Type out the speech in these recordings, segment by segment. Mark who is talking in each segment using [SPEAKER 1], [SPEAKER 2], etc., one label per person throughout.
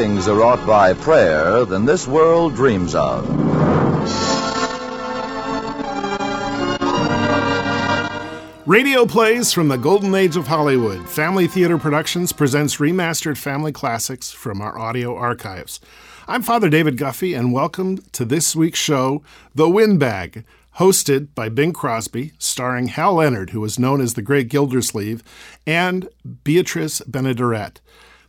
[SPEAKER 1] things are wrought by prayer than this world dreams of.
[SPEAKER 2] Radio plays from the golden age of Hollywood. Family Theater Productions presents remastered family classics from our audio archives. I'm Father David Guffey, and welcome to this week's show, The Windbag, hosted by Bing Crosby, starring Hal Leonard, who was known as the Great Gildersleeve, and Beatrice Benaderet.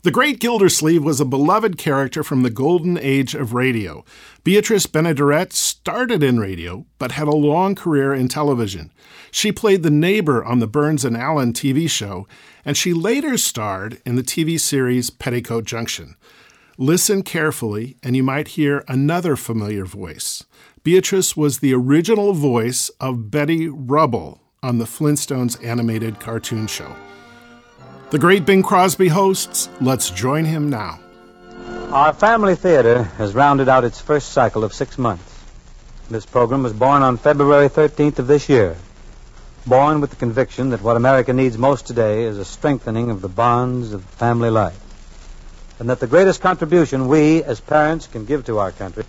[SPEAKER 2] The Great Gildersleeve was a beloved character from the golden age of radio. Beatrice Benaderet started in radio, but had a long career in television. She played the neighbor on the Burns and Allen TV show, and she later starred in the TV series Petticoat Junction. Listen carefully, and you might hear another familiar voice. Beatrice was the original voice of Betty Rubble on the Flintstones animated cartoon show. The great Bing Crosby hosts, let's join him now.
[SPEAKER 3] Our family theater has rounded out its first cycle of six months. This program was born on February 13th of this year. Born with the conviction that what America needs most today is a strengthening of the bonds of family life. And that the greatest contribution we, as parents, can give to our country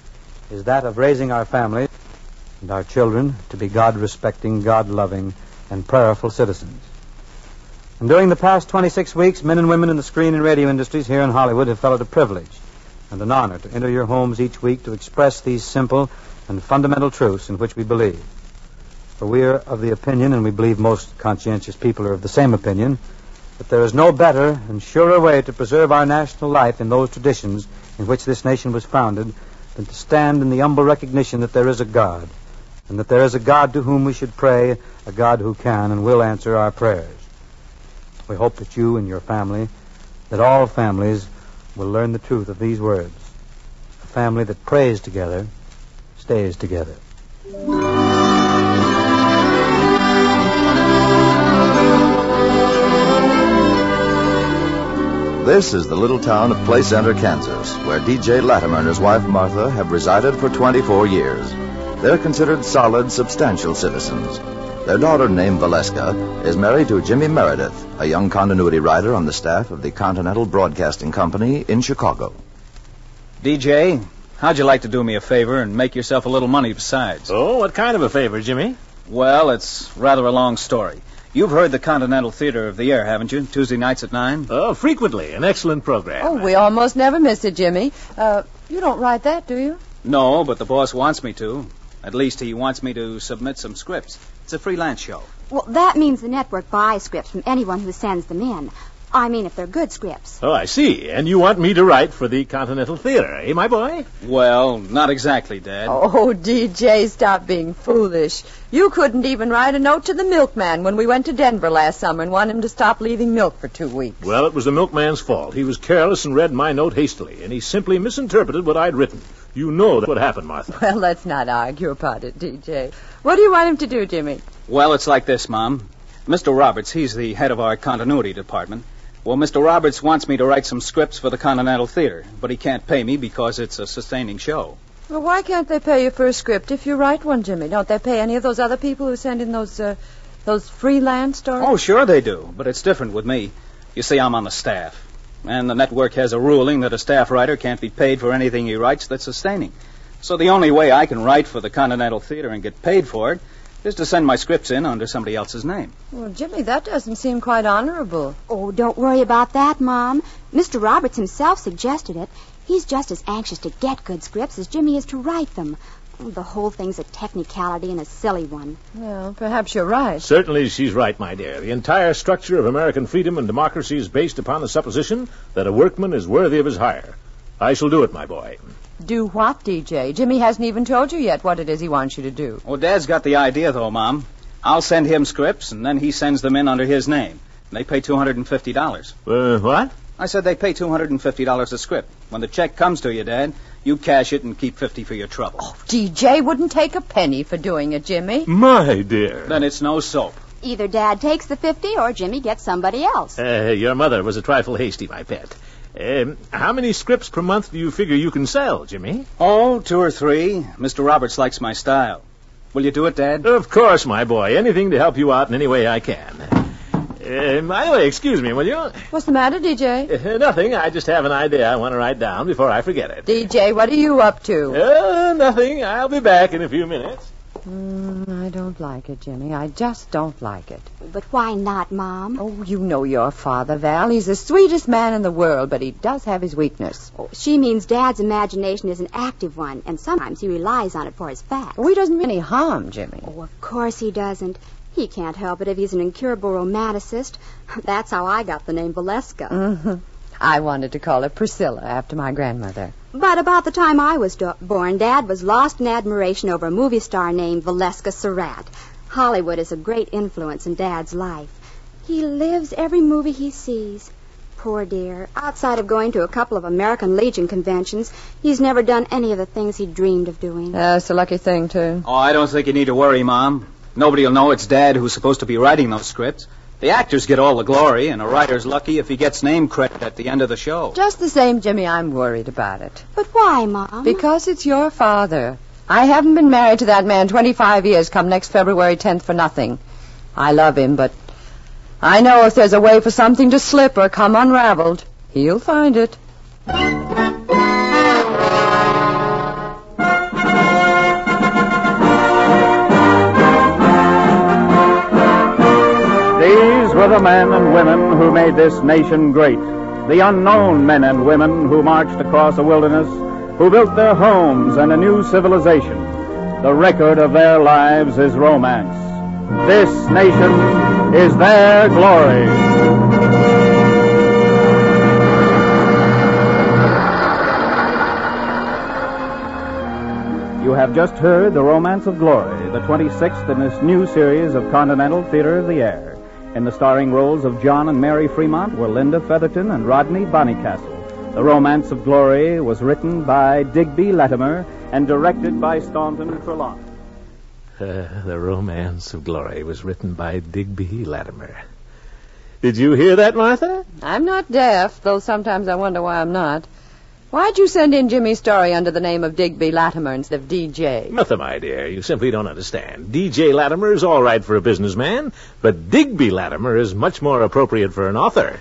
[SPEAKER 3] is that of raising our families and our children to be God respecting, God loving, and prayerful citizens. And during the past 26 weeks, men and women in the screen and radio industries here in Hollywood have felt it a privilege and an honor to enter your homes each week to express these simple and fundamental truths in which we believe. For we are of the opinion, and we believe most conscientious people are of the same opinion, that there is no better and surer way to preserve our national life in those traditions in which this nation was founded than to stand in the humble recognition that there is a God, and that there is a God to whom we should pray, a God who can and will answer our prayers. We hope that you and your family, that all families, will learn the truth of these words. A family that prays together stays together.
[SPEAKER 1] This is the little town of Clay Center, Kansas, where D.J. Latimer and his wife Martha have resided for 24 years. They're considered solid, substantial citizens. Their daughter, named Valeska, is married to Jimmy Meredith, a young continuity writer on the staff of the Continental Broadcasting Company in Chicago.
[SPEAKER 4] DJ, how'd you like to do me a favor and make yourself a little money besides?
[SPEAKER 5] Oh, what kind of a favor, Jimmy?
[SPEAKER 4] Well, it's rather a long story. You've heard the Continental Theater of the Air, haven't you? Tuesday nights at 9?
[SPEAKER 5] Oh, frequently. An excellent program.
[SPEAKER 6] Oh, we almost never miss it, Jimmy. Uh, you don't write that, do you?
[SPEAKER 4] No, but the boss wants me to. At least he wants me to submit some scripts. It's a freelance show.
[SPEAKER 7] Well, that means the network buys scripts from anyone who sends them in. I mean, if they're good scripts.
[SPEAKER 5] Oh, I see. And you want me to write for the Continental Theater, eh, my boy?
[SPEAKER 4] Well, not exactly, Dad.
[SPEAKER 6] Oh, DJ, stop being foolish. You couldn't even write a note to the milkman when we went to Denver last summer and want him to stop leaving milk for two weeks.
[SPEAKER 5] Well, it was the milkman's fault. He was careless and read my note hastily, and he simply misinterpreted what I'd written. You know that what happened, Martha.
[SPEAKER 6] Well, let's not argue about it, DJ. What do you want him to do, Jimmy?
[SPEAKER 4] Well, it's like this, Mom. Mr. Roberts, he's the head of our continuity department. Well, Mr. Roberts wants me to write some scripts for the Continental Theater, but he can't pay me because it's a sustaining show.
[SPEAKER 6] Well, why can't they pay you for a script if you write one, Jimmy? Don't they pay any of those other people who send in those, uh, those freelance stories?
[SPEAKER 4] Oh, sure they do, but it's different with me. You see, I'm on the staff, and the network has a ruling that a staff writer can't be paid for anything he writes that's sustaining. So the only way I can write for the Continental Theater and get paid for it is to send my scripts in under somebody else's name.
[SPEAKER 6] Well, Jimmy, that doesn't seem quite honorable.
[SPEAKER 7] Oh, don't worry about that, Mom. Mr. Roberts himself suggested it. He's just as anxious to get good scripts as Jimmy is to write them. The whole thing's a technicality and a silly one.
[SPEAKER 6] Well, perhaps you're right.
[SPEAKER 5] Certainly she's right, my dear. The entire structure of American freedom and democracy is based upon the supposition that a workman is worthy of his hire. I shall do it, my boy.
[SPEAKER 6] Do what, DJ? Jimmy hasn't even told you yet what it is he wants you to do.
[SPEAKER 4] Well, Dad's got the idea, though, Mom. I'll send him scripts, and then he sends them in under his name. And they pay $250.
[SPEAKER 5] Uh, what?
[SPEAKER 4] I said they pay $250 a script. When the check comes to you, Dad, you cash it and keep 50 for your trouble.
[SPEAKER 6] Oh, DJ wouldn't take a penny for doing it, Jimmy.
[SPEAKER 5] My dear.
[SPEAKER 4] Then it's no soap.
[SPEAKER 7] Either Dad takes the 50 or Jimmy gets somebody else.
[SPEAKER 5] Uh, your mother was a trifle hasty, my pet. Um, how many scripts per month do you figure you can sell, Jimmy?
[SPEAKER 4] Oh, two or three. Mr. Roberts likes my style. Will you do it, Dad?
[SPEAKER 5] Of course, my boy. Anything to help you out in any way I can. Uh, by the way, excuse me, will you?
[SPEAKER 6] What's the matter, DJ?
[SPEAKER 5] Uh, nothing. I just have an idea I want to write down before I forget it.
[SPEAKER 6] DJ, what are you up to?
[SPEAKER 5] Uh, nothing. I'll be back in a few minutes.
[SPEAKER 6] Mm, I don't like it, Jimmy. I just don't like it.
[SPEAKER 7] But why not, Mom?
[SPEAKER 6] Oh, you know your father, Val. He's the sweetest man in the world, but he does have his weakness.
[SPEAKER 7] Oh, she means Dad's imagination is an active one, and sometimes he relies on it for his facts.
[SPEAKER 6] Oh, he doesn't mean any harm, Jimmy.
[SPEAKER 7] Oh, of course he doesn't. He can't help it if he's an incurable romanticist. That's how I got the name Valeska.
[SPEAKER 6] Mm-hmm. I wanted to call her Priscilla after my grandmother.
[SPEAKER 7] But about the time I was do- born, Dad was lost in admiration over a movie star named Valeska Surratt. Hollywood is a great influence in Dad's life. He lives every movie he sees. Poor dear. Outside of going to a couple of American Legion conventions, he's never done any of the things he dreamed of doing.
[SPEAKER 6] Uh, it's a lucky thing, too.
[SPEAKER 4] Oh, I don't think you need to worry, Mom. Nobody will know it's Dad who's supposed to be writing those scripts. The actors get all the glory, and a writer's lucky if he gets name credit at the end of the show.
[SPEAKER 6] Just the same, Jimmy, I'm worried about it.
[SPEAKER 7] But why, Mom?
[SPEAKER 6] Because it's your father. I haven't been married to that man 25 years come next February 10th for nothing. I love him, but I know if there's a way for something to slip or come unraveled, he'll find it.
[SPEAKER 8] Were the men and women who made this nation great. The unknown men and women who marched across a wilderness, who built their homes and a new civilization. The record of their lives is romance. This nation is their glory. You have just heard The Romance of Glory, the 26th in this new series of Continental Theater of the Air. In the starring roles of John and Mary Fremont were Linda Featherton and Rodney Bonnycastle. The Romance of Glory was written by Digby Latimer and directed by Staunton Trelawney.
[SPEAKER 5] Uh, the Romance of Glory was written by Digby Latimer. Did you hear that, Martha?
[SPEAKER 6] I'm not deaf, though sometimes I wonder why I'm not. Why'd you send in Jimmy's story under the name of Digby Latimer instead of DJ?
[SPEAKER 5] Nothing, my dear. You simply don't understand. DJ Latimer is all right for a businessman, but Digby Latimer is much more appropriate for an author.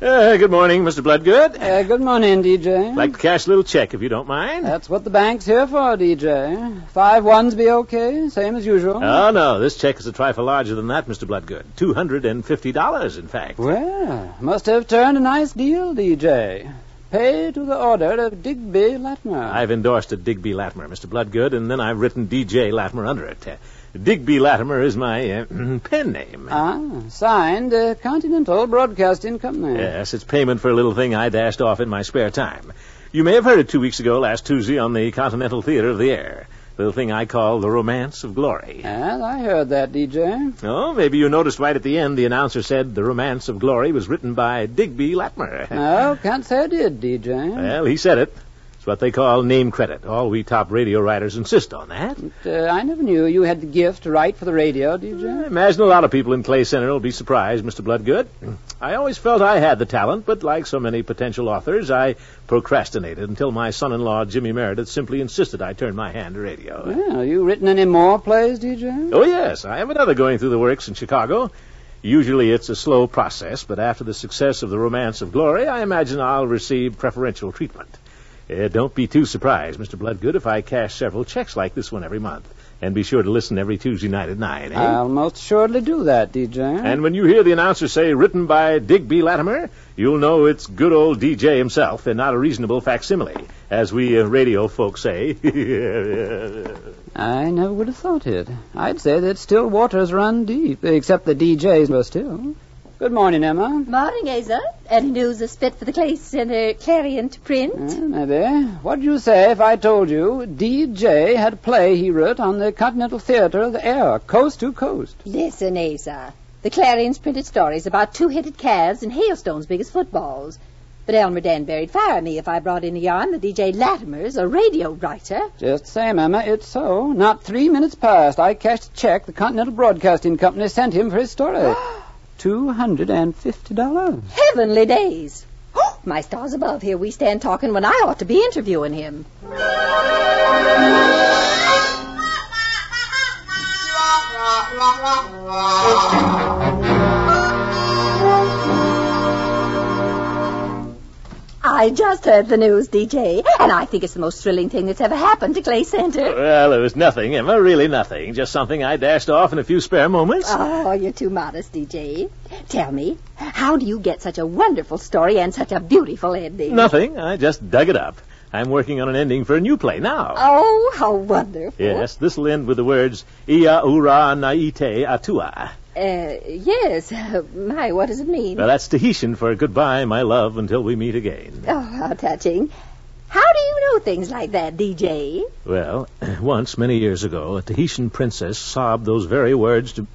[SPEAKER 5] Uh, good morning, Mr. Bloodgood.
[SPEAKER 9] Uh, good morning, DJ.
[SPEAKER 5] Like to cash a little check, if you don't mind.
[SPEAKER 9] That's what the bank's here for, DJ. Five ones be okay, same as usual.
[SPEAKER 5] Oh, no, this check is a trifle larger than that, Mr. Bloodgood. Two hundred and fifty dollars, in fact.
[SPEAKER 9] Well, must have turned a nice deal, DJ. Pay to the order of Digby Latimer.
[SPEAKER 5] I've endorsed a Digby Latimer, Mr. Bloodgood, and then I've written DJ Latimer under it. Digby Latimer is my uh, pen name.
[SPEAKER 9] Ah, signed uh, Continental Broadcasting Company.
[SPEAKER 5] Yes, it's payment for a little thing I dashed off in my spare time. You may have heard it two weeks ago, last Tuesday, on the Continental Theater of the Air. The little thing I call the Romance of Glory.
[SPEAKER 9] Yes, I heard that, DJ.
[SPEAKER 5] Oh, maybe you noticed right at the end the announcer said the Romance of Glory was written by Digby Latimer.
[SPEAKER 9] No, can't say I did, DJ.
[SPEAKER 5] Well, he said it. What they call name credit. All we top radio writers insist on that.
[SPEAKER 9] But, uh, I never knew you had the gift to write for the radio, DJ.
[SPEAKER 5] I imagine a lot of people in Clay Center will be surprised, Mr. Bloodgood. I always felt I had the talent, but like so many potential authors, I procrastinated until my son-in-law, Jimmy Meredith, simply insisted I turn my hand to radio.
[SPEAKER 9] Well, have you written any more plays, DJ?
[SPEAKER 5] Oh, yes. I have another going through the works in Chicago. Usually it's a slow process, but after the success of The Romance of Glory, I imagine I'll receive preferential treatment. Uh, don't be too surprised, Mr. Bloodgood, if I cash several checks like this one every month. And be sure to listen every Tuesday night at 9, eh?
[SPEAKER 9] I'll most surely do that, DJ.
[SPEAKER 5] And when you hear the announcer say, written by Digby Latimer, you'll know it's good old DJ himself and not a reasonable facsimile, as we uh, radio folks say.
[SPEAKER 9] I never would have thought it. I'd say that still waters run deep, except the DJs were still. Good morning, Emma.
[SPEAKER 10] Morning, Asa. Any news is fit for the Clay Center Clarion to print?
[SPEAKER 9] Uh, maybe. What'd you say if I told you DJ had a play he wrote on the Continental Theater of the Air, coast to coast?
[SPEAKER 10] Listen, Asa. The Clarion's printed stories about two-headed calves and hailstones big as footballs. But Elmer Danbury'd fire me if I brought in a yarn that DJ Latimer's a radio writer.
[SPEAKER 9] Just the same, Emma, it's so. Not three minutes past, I cashed a check the Continental Broadcasting Company sent him for his story. Two hundred and fifty dollars.
[SPEAKER 10] Heavenly days. Oh, My stars above, here we stand talking when I ought to be interviewing him. I just heard the news, DJ, and I think it's the most thrilling thing that's ever happened to Clay Center.
[SPEAKER 5] Well, it was nothing, Emma, really nothing. Just something I dashed off in a few spare moments.
[SPEAKER 10] Oh, you're too modest, DJ. Tell me, how do you get such a wonderful story and such a beautiful ending?
[SPEAKER 5] Nothing. I just dug it up. I'm working on an ending for a new play now.
[SPEAKER 10] Oh, how wonderful.
[SPEAKER 5] Yes, this'll end with the words Ia ura naite atua.
[SPEAKER 10] Uh, yes. My, what does it mean?
[SPEAKER 5] Well, that's Tahitian for goodbye, my love, until we meet again.
[SPEAKER 10] Oh, how touching. How do you know things like that, DJ?
[SPEAKER 5] Well, once, many years ago, a Tahitian princess sobbed those very words to.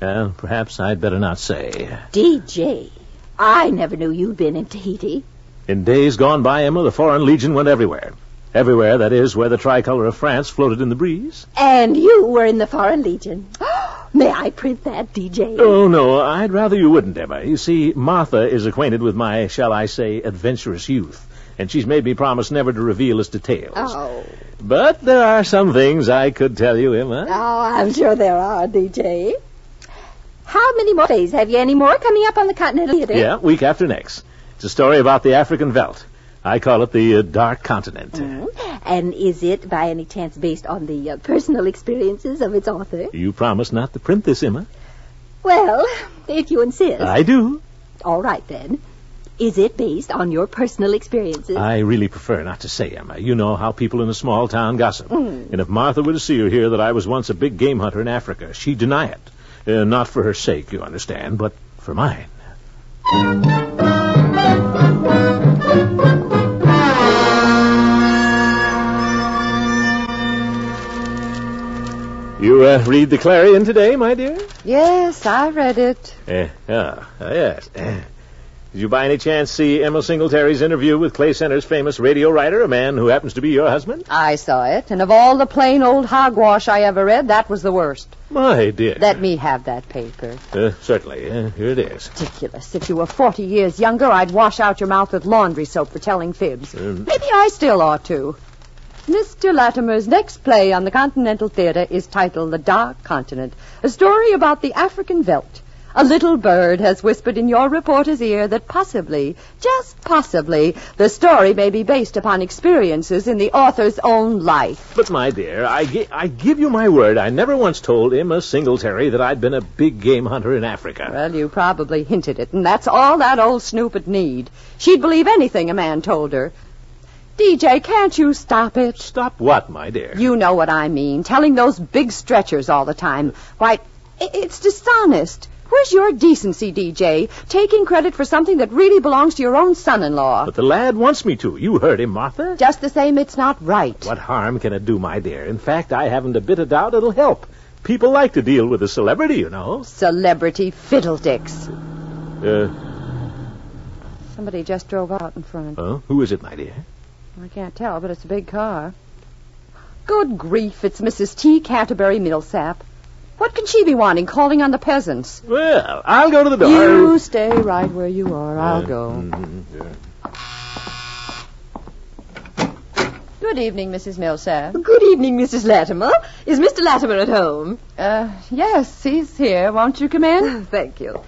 [SPEAKER 5] Well, perhaps I'd better not say.
[SPEAKER 10] DJ, I never knew you'd been in Tahiti.
[SPEAKER 5] In days gone by, Emma, the Foreign Legion went everywhere. Everywhere, that is, where the tricolor of France floated in the breeze.
[SPEAKER 10] And you were in the Foreign Legion. May I print that, DJ?
[SPEAKER 5] Oh, no, I'd rather you wouldn't, Emma. You see, Martha is acquainted with my, shall I say, adventurous youth, and she's made me promise never to reveal its details.
[SPEAKER 10] Oh.
[SPEAKER 5] But there are some things I could tell you, Emma.
[SPEAKER 10] Oh, I'm sure there are, DJ. How many more days? Have you any more coming up on the Continental Theater?
[SPEAKER 5] Yeah, week after next. It's a story about the African veldt. I call it the uh, Dark Continent.
[SPEAKER 10] Mm. And is it, by any chance, based on the uh, personal experiences of its author?
[SPEAKER 5] You promise not to print this, Emma?
[SPEAKER 10] Well, if you insist.
[SPEAKER 5] I do.
[SPEAKER 10] All right, then. Is it based on your personal experiences?
[SPEAKER 5] I really prefer not to say, Emma. You know how people in a small town gossip.
[SPEAKER 10] Mm.
[SPEAKER 5] And if Martha were to see or hear that I was once a big game hunter in Africa, she'd deny it. Uh, not for her sake, you understand, but for mine. You uh, read the Clarion today, my dear?
[SPEAKER 6] Yes, I read it.
[SPEAKER 5] Ah, yes. Did you by any chance see Emma Singletary's interview with Clay Center's famous radio writer, a man who happens to be your husband?
[SPEAKER 6] I saw it, and of all the plain old hogwash I ever read, that was the worst.
[SPEAKER 5] My dear.
[SPEAKER 6] Let me have that paper.
[SPEAKER 5] Uh, certainly. Uh, here it is.
[SPEAKER 6] Ridiculous. If you were 40 years younger, I'd wash out your mouth with laundry soap for telling fibs.
[SPEAKER 5] Um,
[SPEAKER 6] Maybe I still ought to. Mr. Latimer's next play on the Continental Theater is titled The Dark Continent, a story about the African veldt. A little bird has whispered in your reporter's ear that possibly, just possibly, the story may be based upon experiences in the author's own life.
[SPEAKER 5] But, my dear, I, gi- I give you my word, I never once told Emma Singletary that I'd been a big game hunter in Africa.
[SPEAKER 6] Well, you probably hinted it, and that's all that old snoop'd need. She'd believe anything a man told her. DJ, can't you stop it?
[SPEAKER 5] Stop what, my dear?
[SPEAKER 6] You know what I mean. Telling those big stretchers all the time. Why, it's dishonest. Where's your decency, DJ? Taking credit for something that really belongs to your own son-in-law.
[SPEAKER 5] But the lad wants me to. You heard him, Martha.
[SPEAKER 6] Just the same, it's not right.
[SPEAKER 5] What harm can it do, my dear? In fact, I haven't a bit of doubt it'll help. People like to deal with a celebrity, you know.
[SPEAKER 6] Celebrity fiddledicks.
[SPEAKER 5] Uh,
[SPEAKER 6] Somebody just drove out in front.
[SPEAKER 5] oh, who is it, my dear?
[SPEAKER 6] I can't tell, but it's a big car. Good grief, it's Mrs. T. Canterbury Millsap. What can she be wanting, calling on the peasants?
[SPEAKER 5] Well, I'll go to the door.
[SPEAKER 6] You stay right where you are. I'll
[SPEAKER 5] Uh,
[SPEAKER 6] go.
[SPEAKER 5] mhm, yeah.
[SPEAKER 6] Good evening, Mrs. Millsap.
[SPEAKER 10] Good evening, Mrs. Latimer. Is Mr. Latimer at home?
[SPEAKER 6] Uh, yes, he's here. Won't you come in?
[SPEAKER 10] Thank you.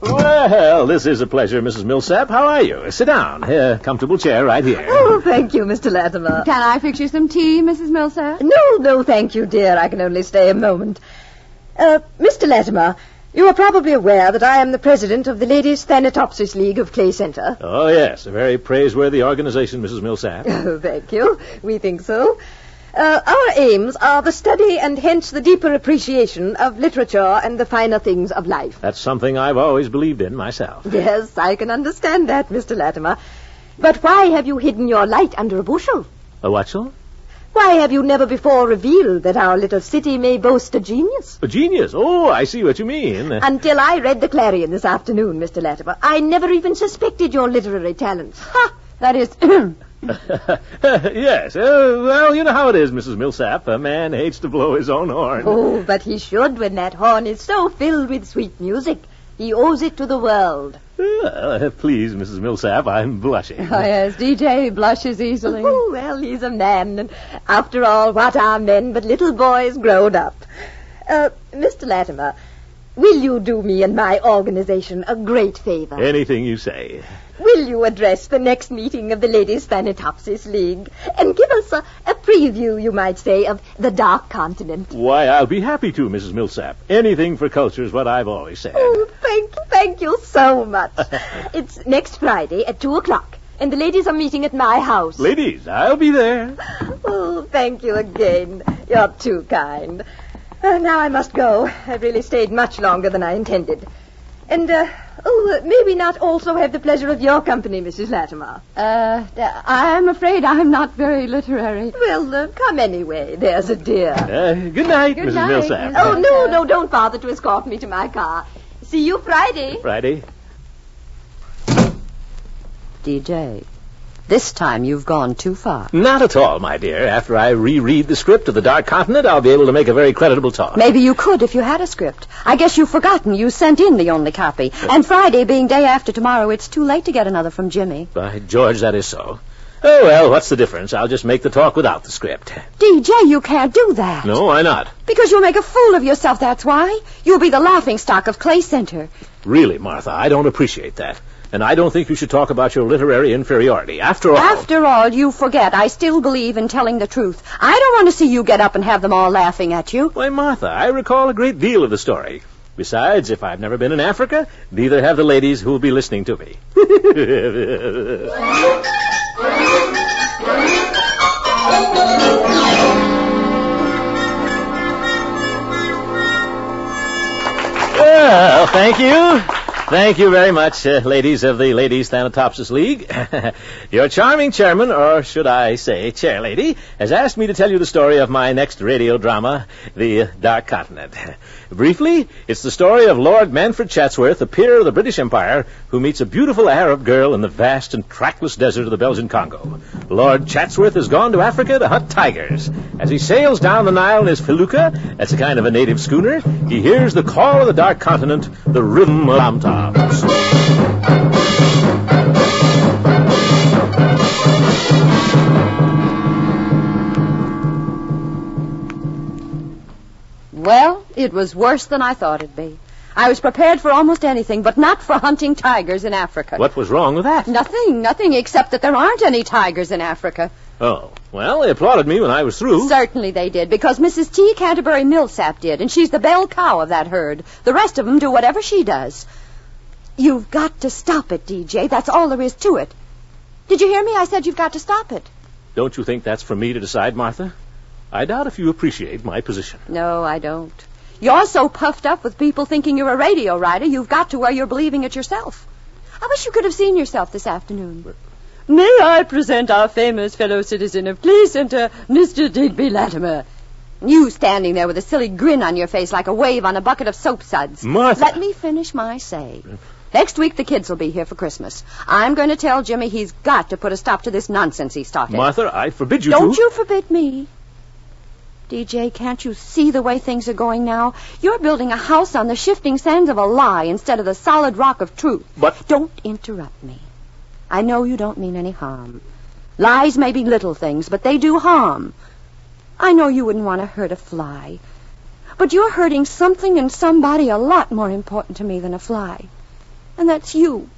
[SPEAKER 5] Well, this is a pleasure, Mrs. Millsap. How are you? Sit down. Here, comfortable chair right here.
[SPEAKER 10] Oh, thank you, Mr. Latimer.
[SPEAKER 6] Can I fix you some tea, Mrs. Millsap?
[SPEAKER 10] No, no, thank you, dear. I can only stay a moment. Uh, Mr. Latimer, you are probably aware that I am the president of the Ladies Thanatopsis League of Clay Center.
[SPEAKER 5] Oh, yes, a very praiseworthy organization, Mrs. Millsap.
[SPEAKER 10] Oh, thank you. We think so. Uh, our aims are the study and hence the deeper appreciation of literature and the finer things of life.
[SPEAKER 5] That's something I've always believed in myself.
[SPEAKER 10] Yes, I can understand that, Mr. Latimer. But why have you hidden your light under a bushel?
[SPEAKER 5] A what, so?
[SPEAKER 10] Why have you never before revealed that our little city may boast a genius?
[SPEAKER 5] A genius. Oh, I see what you mean.
[SPEAKER 10] Until I read the Clarion this afternoon, Mr. Latimer, I never even suspected your literary talents.
[SPEAKER 6] Ha! That is.
[SPEAKER 5] yes. Uh, well, you know how it is, Mrs. Millsap. A man hates to blow his own horn.
[SPEAKER 10] oh, but he should when that horn is so filled with sweet music. He owes it to the world.
[SPEAKER 5] Uh, please, Mrs. Millsap, I'm blushing.
[SPEAKER 6] Oh, yes, DJ blushes easily.
[SPEAKER 10] Oh, well, he's a man. And after all, what are men but little boys grown up? Uh, Mr. Latimer, will you do me and my organization a great favor?
[SPEAKER 5] Anything you say.
[SPEAKER 10] Will you address the next meeting of the Ladies Thanatopsis League and give us a, a preview, you might say, of the Dark Continent?
[SPEAKER 5] Why, I'll be happy to, Mrs. Millsap. Anything for culture is what I've always said.
[SPEAKER 10] Oh, thank, you, thank you so much. it's next Friday at two o'clock, and the ladies are meeting at my house.
[SPEAKER 5] Ladies, I'll be there.
[SPEAKER 10] Oh, thank you again. You're too kind. Uh, now I must go. I've really stayed much longer than I intended. And, uh, oh, uh, maybe not also have the pleasure of your company, Mrs. Latimer.
[SPEAKER 6] Uh, I'm afraid I'm not very literary.
[SPEAKER 10] Well, uh, come anyway. There's a dear.
[SPEAKER 5] Uh, good night,
[SPEAKER 6] Good
[SPEAKER 5] Mrs.
[SPEAKER 6] night,
[SPEAKER 5] Millsap.
[SPEAKER 6] Mrs.
[SPEAKER 10] Oh, no, no, don't bother to escort me to my car. See you Friday.
[SPEAKER 5] Friday.
[SPEAKER 6] DJ, this time you've gone too far.
[SPEAKER 5] Not at all, my dear. After I reread the script of The Dark Continent, I'll be able to make a very creditable talk.
[SPEAKER 6] Maybe you could if you had a script. I guess you've forgotten you sent in the only copy. And Friday being day after tomorrow, it's too late to get another from Jimmy.
[SPEAKER 5] By George, that is so. Oh, well, what's the difference? I'll just make the talk without the script.
[SPEAKER 6] DJ, you can't do that.
[SPEAKER 5] No, why not?
[SPEAKER 6] Because you'll make a fool of yourself, that's why. You'll be the laughing stock of Clay Center.
[SPEAKER 5] Really, Martha, I don't appreciate that. And I don't think you should talk about your literary inferiority. After all...
[SPEAKER 6] After all, you forget I still believe in telling the truth. I don't want to see you get up and have them all laughing at you.
[SPEAKER 5] Why, Martha, I recall a great deal of the story. Besides, if I've never been in Africa, neither have the ladies who will be listening to me. well, thank you. Thank you very much, uh, ladies of the Ladies Thanatopsis League. Your charming chairman, or should I say chair lady, has asked me to tell you the story of my next radio drama, The Dark Continent. Briefly, it's the story of Lord Manfred Chatsworth, a peer of the British Empire, who meets a beautiful Arab girl in the vast and trackless desert of the Belgian Congo. Lord Chatsworth has gone to Africa to hunt tigers. As he sails down the Nile in his felucca, that's a kind of a native schooner, he hears the call of the Dark Continent, the rhythm of tom-toms.
[SPEAKER 6] Well, it was worse than I thought it'd be. I was prepared for almost anything, but not for hunting tigers in Africa.
[SPEAKER 5] What was wrong with that?
[SPEAKER 6] Nothing, nothing except that there aren't any tigers in Africa.
[SPEAKER 5] Oh, well, they applauded me when I was through.
[SPEAKER 6] Certainly they did, because Mrs. T. Canterbury Millsap did, and she's the bell cow of that herd. The rest of them do whatever she does. You've got to stop it, DJ. That's all there is to it. Did you hear me? I said you've got to stop it.
[SPEAKER 5] Don't you think that's for me to decide, Martha? I doubt if you appreciate my position.
[SPEAKER 6] No, I don't. You're so puffed up with people thinking you're a radio writer, you've got to where you're believing it yourself. I wish you could have seen yourself this afternoon. May I present our famous fellow citizen of Clay Center, Mr. Digby Latimer? You standing there with a silly grin on your face like a wave on a bucket of soap suds.
[SPEAKER 5] Martha.
[SPEAKER 6] Let me finish my say. Next week the kids will be here for Christmas. I'm going to tell Jimmy he's got to put a stop to this nonsense he started.
[SPEAKER 5] Martha, I forbid you
[SPEAKER 6] Don't
[SPEAKER 5] to.
[SPEAKER 6] you forbid me. DJ, can't you see the way things are going now? You're building a house on the shifting sands of a lie instead of the solid rock of truth.
[SPEAKER 5] But-
[SPEAKER 6] Don't interrupt me. I know you don't mean any harm. Lies may be little things, but they do harm. I know you wouldn't want to hurt a fly. But you're hurting something and somebody a lot more important to me than a fly. And that's you.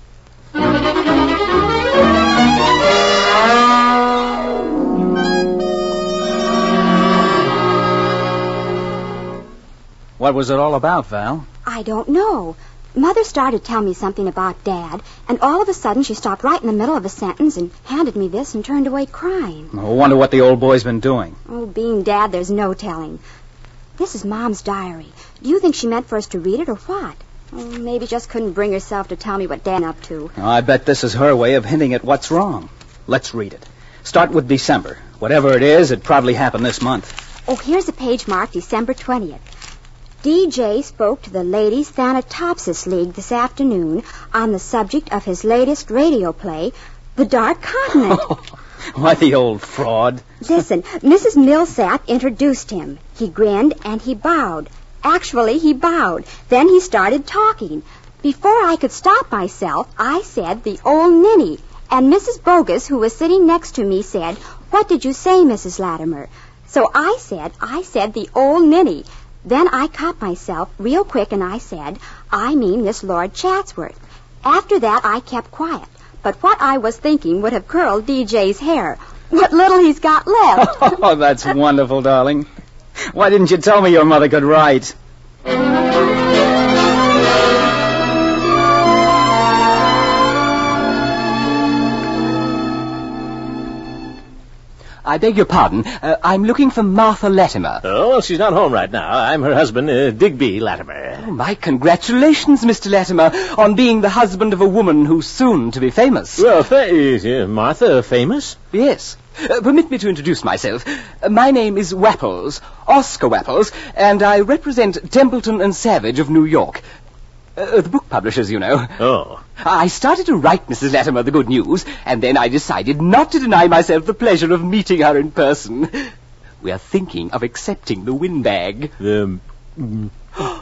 [SPEAKER 4] What was it all about, Val?
[SPEAKER 7] I don't know. Mother started telling me something about Dad, and all of a sudden she stopped right in the middle of a sentence and handed me this and turned away crying.
[SPEAKER 4] I wonder what the old boy's been doing.
[SPEAKER 7] Oh, being Dad, there's no telling. This is Mom's diary. Do you think she meant for us to read it or what? Oh, maybe just couldn't bring herself to tell me what Dad's up to.
[SPEAKER 4] I bet this is her way of hinting at what's wrong. Let's read it. Start with December. Whatever it is, it probably happened this month.
[SPEAKER 7] Oh, here's a page marked December 20th. DJ spoke to the Ladies Thanatopsis League this afternoon on the subject of his latest radio play, The Dark Continent.
[SPEAKER 4] Why, the old fraud.
[SPEAKER 7] Listen, Mrs. Millsap introduced him. He grinned and he bowed. Actually, he bowed. Then he started talking. Before I could stop myself, I said the old ninny. And Mrs. Bogus, who was sitting next to me, said, What did you say, Mrs. Latimer? So I said, I said the old ninny. Then I caught myself real quick and I said, I mean this Lord Chatsworth. After that, I kept quiet. But what I was thinking would have curled DJ's hair. What little he's got left.
[SPEAKER 4] Oh, that's wonderful, darling. Why didn't you tell me your mother could write?
[SPEAKER 11] I beg your pardon. Uh, I'm looking for Martha Latimer.
[SPEAKER 5] Oh, well, she's not home right now. I'm her husband, uh, Digby Latimer.
[SPEAKER 11] Oh, my congratulations, Mr. Latimer, on being the husband of a woman who's soon to be famous.
[SPEAKER 5] Well, fa- is uh, Martha famous?
[SPEAKER 11] Yes. Uh, permit me to introduce myself. Uh, my name is Wapples, Oscar Wapples, and I represent Templeton and Savage of New York. Uh, the book publishers, you know.
[SPEAKER 5] Oh.
[SPEAKER 11] I started to write Mrs. Latimer the good news, and then I decided not to deny myself the pleasure of meeting her in person. We are thinking of accepting the windbag.
[SPEAKER 5] The... mm,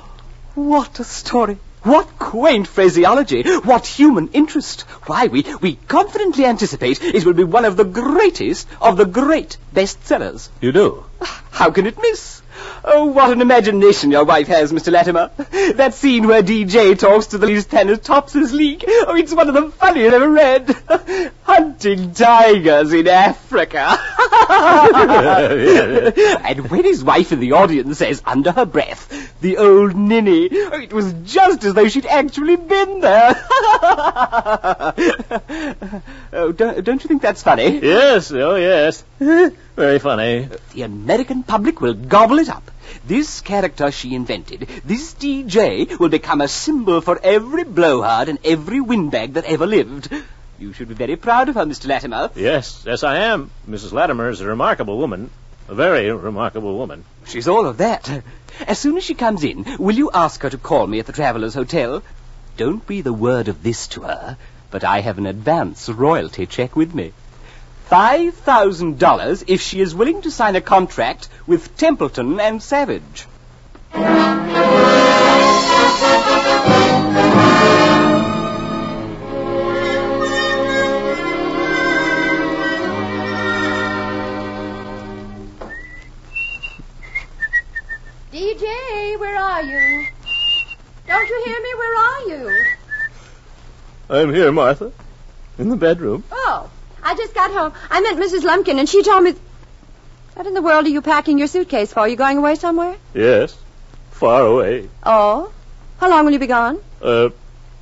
[SPEAKER 11] What a story! What quaint phraseology! What human interest! Why, we, we confidently anticipate it will be one of the greatest of the great bestsellers.
[SPEAKER 5] You do?
[SPEAKER 11] How can it miss? Oh, what an imagination your wife has, Mr. Latimer. That scene where DJ talks to the Ladies Thanatopsis League. Oh, it's one of the funniest I've ever read. Hunting tigers in Africa. and when his wife in the audience says under her breath, the old ninny, oh, it was just as though she'd actually been there. oh, don't, don't you think that's funny?
[SPEAKER 5] Yes, oh yes. Very funny.
[SPEAKER 11] The American public will gobble it up. This character she invented, this DJ, will become a symbol for every blowhard and every windbag that ever lived. You should be very proud of her, Mr. Latimer.
[SPEAKER 5] Yes, yes, I am. Mrs. Latimer is a remarkable woman. A very remarkable woman.
[SPEAKER 11] She's all of that. As soon as she comes in, will you ask her to call me at the Traveller's Hotel? Don't breathe a word of this to her, but I have an advance royalty check with me. Five thousand dollars if she is willing to sign a contract with Templeton and Savage.
[SPEAKER 10] DJ, where are you? Don't you hear me? Where are you?
[SPEAKER 5] I'm here, Martha. In the bedroom.
[SPEAKER 6] Oh, I just got home. I met Mrs. Lumpkin, and she told me. What in the world are you packing your suitcase for? Are you going away somewhere?
[SPEAKER 5] Yes. Far away.
[SPEAKER 6] Oh. How long will you be gone?
[SPEAKER 5] Uh,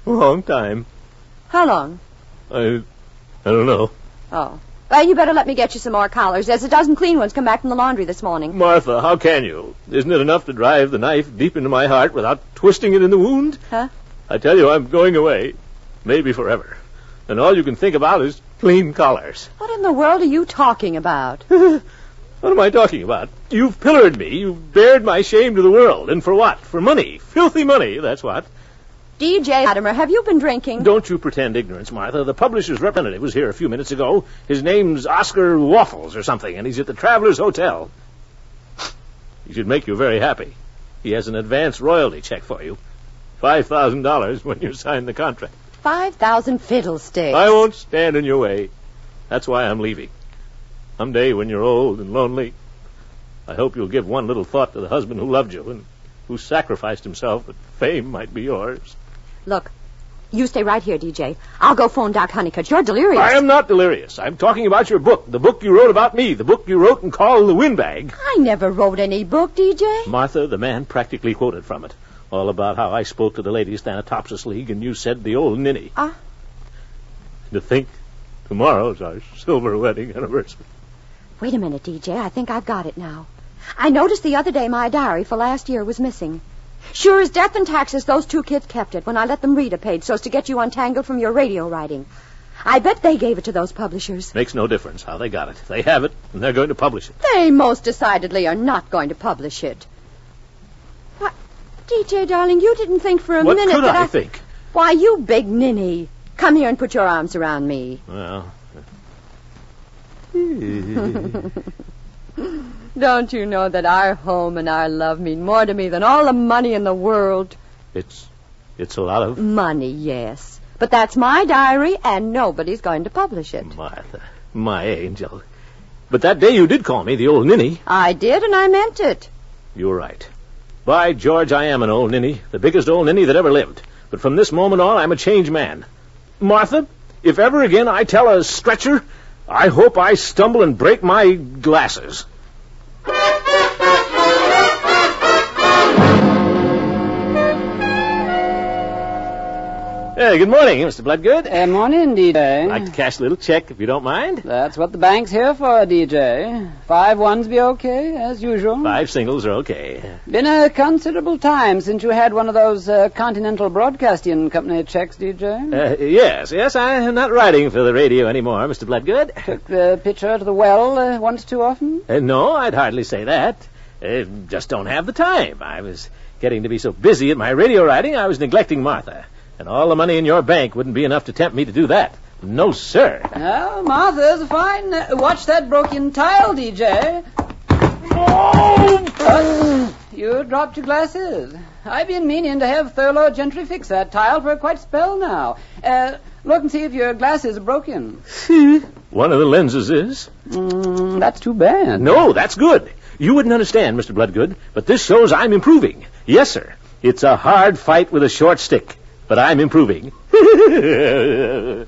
[SPEAKER 5] a long time.
[SPEAKER 6] How long?
[SPEAKER 5] I, I don't know.
[SPEAKER 6] Oh. Well, you better let me get you some more collars. There's a dozen clean ones come back from the laundry this morning.
[SPEAKER 5] Martha, how can you? Isn't it enough to drive the knife deep into my heart without twisting it in the wound?
[SPEAKER 6] Huh?
[SPEAKER 5] I tell you, I'm going away. Maybe forever. And all you can think about is clean collars.
[SPEAKER 6] What in the world are you talking about?
[SPEAKER 5] What am I talking about? You've pillared me. You've bared my shame to the world. And for what? For money. Filthy money, that's what.
[SPEAKER 6] DJ Latimer, have you been drinking?
[SPEAKER 5] Don't you pretend ignorance, Martha. The publisher's representative was here a few minutes ago. His name's Oscar Waffles or something, and he's at the Travelers Hotel. He should make you very happy. He has an advance royalty check for you. Five thousand dollars when you sign the contract.
[SPEAKER 6] Five thousand fiddlesticks.
[SPEAKER 5] I won't stand in your way. That's why I'm leaving. Someday when you're old and lonely, I hope you'll give one little thought to the husband who loved you and who sacrificed himself that fame might be yours.
[SPEAKER 6] Look, you stay right here, DJ. I'll go phone Doc Honeycutt. You're delirious.
[SPEAKER 5] I am not delirious. I'm talking about your book, the book you wrote about me, the book you wrote and called The Windbag.
[SPEAKER 6] I never wrote any book, DJ.
[SPEAKER 5] Martha, the man practically quoted from it. All about how I spoke to the ladies Thanatopsis League and you said the old ninny.
[SPEAKER 6] Ah.
[SPEAKER 5] To think tomorrow's our silver wedding anniversary.
[SPEAKER 6] Wait a minute, DJ. I think I've got it now. I noticed the other day my diary for last year was missing. Sure as death and taxes, those two kids kept it when I let them read a page so as to get you untangled from your radio writing. I bet they gave it to those publishers.
[SPEAKER 5] Makes no difference how they got it. They have it, and they're going to publish it.
[SPEAKER 6] They most decidedly are not going to publish it. What? DJ, darling, you didn't think for a minute.
[SPEAKER 5] what could
[SPEAKER 6] that
[SPEAKER 5] I, think?
[SPEAKER 6] Why, you big ninny. Come here and put your arms around me.
[SPEAKER 5] Well,
[SPEAKER 6] Don't you know that our home and our love mean more to me than all the money in the world?
[SPEAKER 5] it's It's a lot of
[SPEAKER 6] Money, yes. But that's my diary, and nobody's going to publish it.
[SPEAKER 5] Martha, my angel. But that day you did call me the old ninny.
[SPEAKER 6] I did, and I meant it.
[SPEAKER 5] You're right. By George, I am an old ninny, the biggest old ninny that ever lived. But from this moment on, I'm a changed man. Martha, if ever again I tell a stretcher, I hope I stumble and break my glasses. Hey, good morning, Mr. Bloodgood.
[SPEAKER 9] Good morning, DJ.
[SPEAKER 5] I'd like to cash a little check, if you don't mind.
[SPEAKER 9] That's what the bank's here for, DJ. Five ones be okay, as usual.
[SPEAKER 5] Five singles are okay.
[SPEAKER 9] Been a considerable time since you had one of those uh, Continental Broadcasting Company checks, DJ.
[SPEAKER 5] Uh, yes, yes, I am not writing for the radio anymore, Mr. Bloodgood.
[SPEAKER 9] Took the pitcher to the well uh, once too often.
[SPEAKER 5] Uh, no, I'd hardly say that. Uh, just don't have the time. I was getting to be so busy at my radio writing, I was neglecting Martha. And all the money in your bank wouldn't be enough to tempt me to do that. No, sir.
[SPEAKER 9] Well, Martha's a fine. Uh, watch that broken tile, DJ.
[SPEAKER 5] Oh!
[SPEAKER 9] You dropped your glasses. I've been meaning to have Thurlow Gentry fix that tile for quite a spell now. Uh, look and see if your glasses are broken.
[SPEAKER 5] One of the lenses is.
[SPEAKER 9] Mm, that's too bad.
[SPEAKER 5] No, that's good. You wouldn't understand, Mr. Bloodgood, but this shows I'm improving. Yes, sir. It's a hard fight with a short stick, but I'm improving.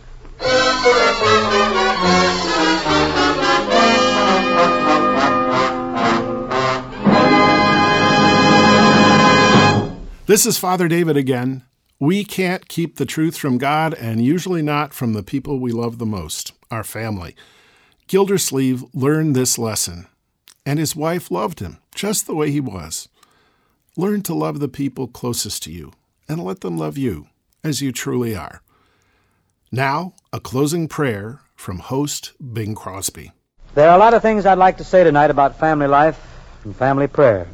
[SPEAKER 2] This is Father David again. We can't keep the truth from God, and usually not from the people we love the most, our family. Gildersleeve learned this lesson, and his wife loved him just the way he was. Learn to love the people closest to you, and let them love you as you truly are. Now, a closing prayer from host Bing Crosby.
[SPEAKER 3] There are a lot of things I'd like to say tonight about family life and family prayer.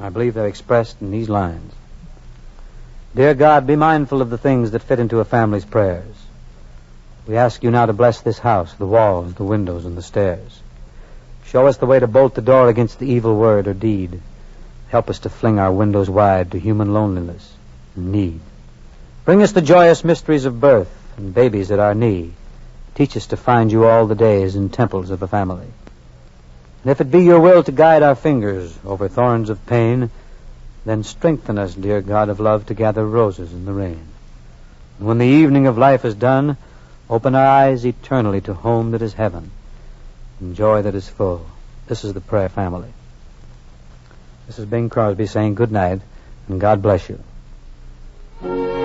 [SPEAKER 3] I believe they're expressed in these lines. Dear God, be mindful of the things that fit into a family's prayers. We ask you now to bless this house, the walls, the windows, and the stairs. Show us the way to bolt the door against the evil word or deed. Help us to fling our windows wide to human loneliness need. Bring us the joyous mysteries of birth and babies at our knee. Teach us to find you all the days in temples of a family. And if it be your will to guide our fingers over thorns of pain, then strengthen us, dear God of love, to gather roses in the rain. And when the evening of life is done, open our eyes eternally to home that is heaven and joy that is full. This is the prayer family. This is Bing Crosby saying good night and God bless you. Thank you.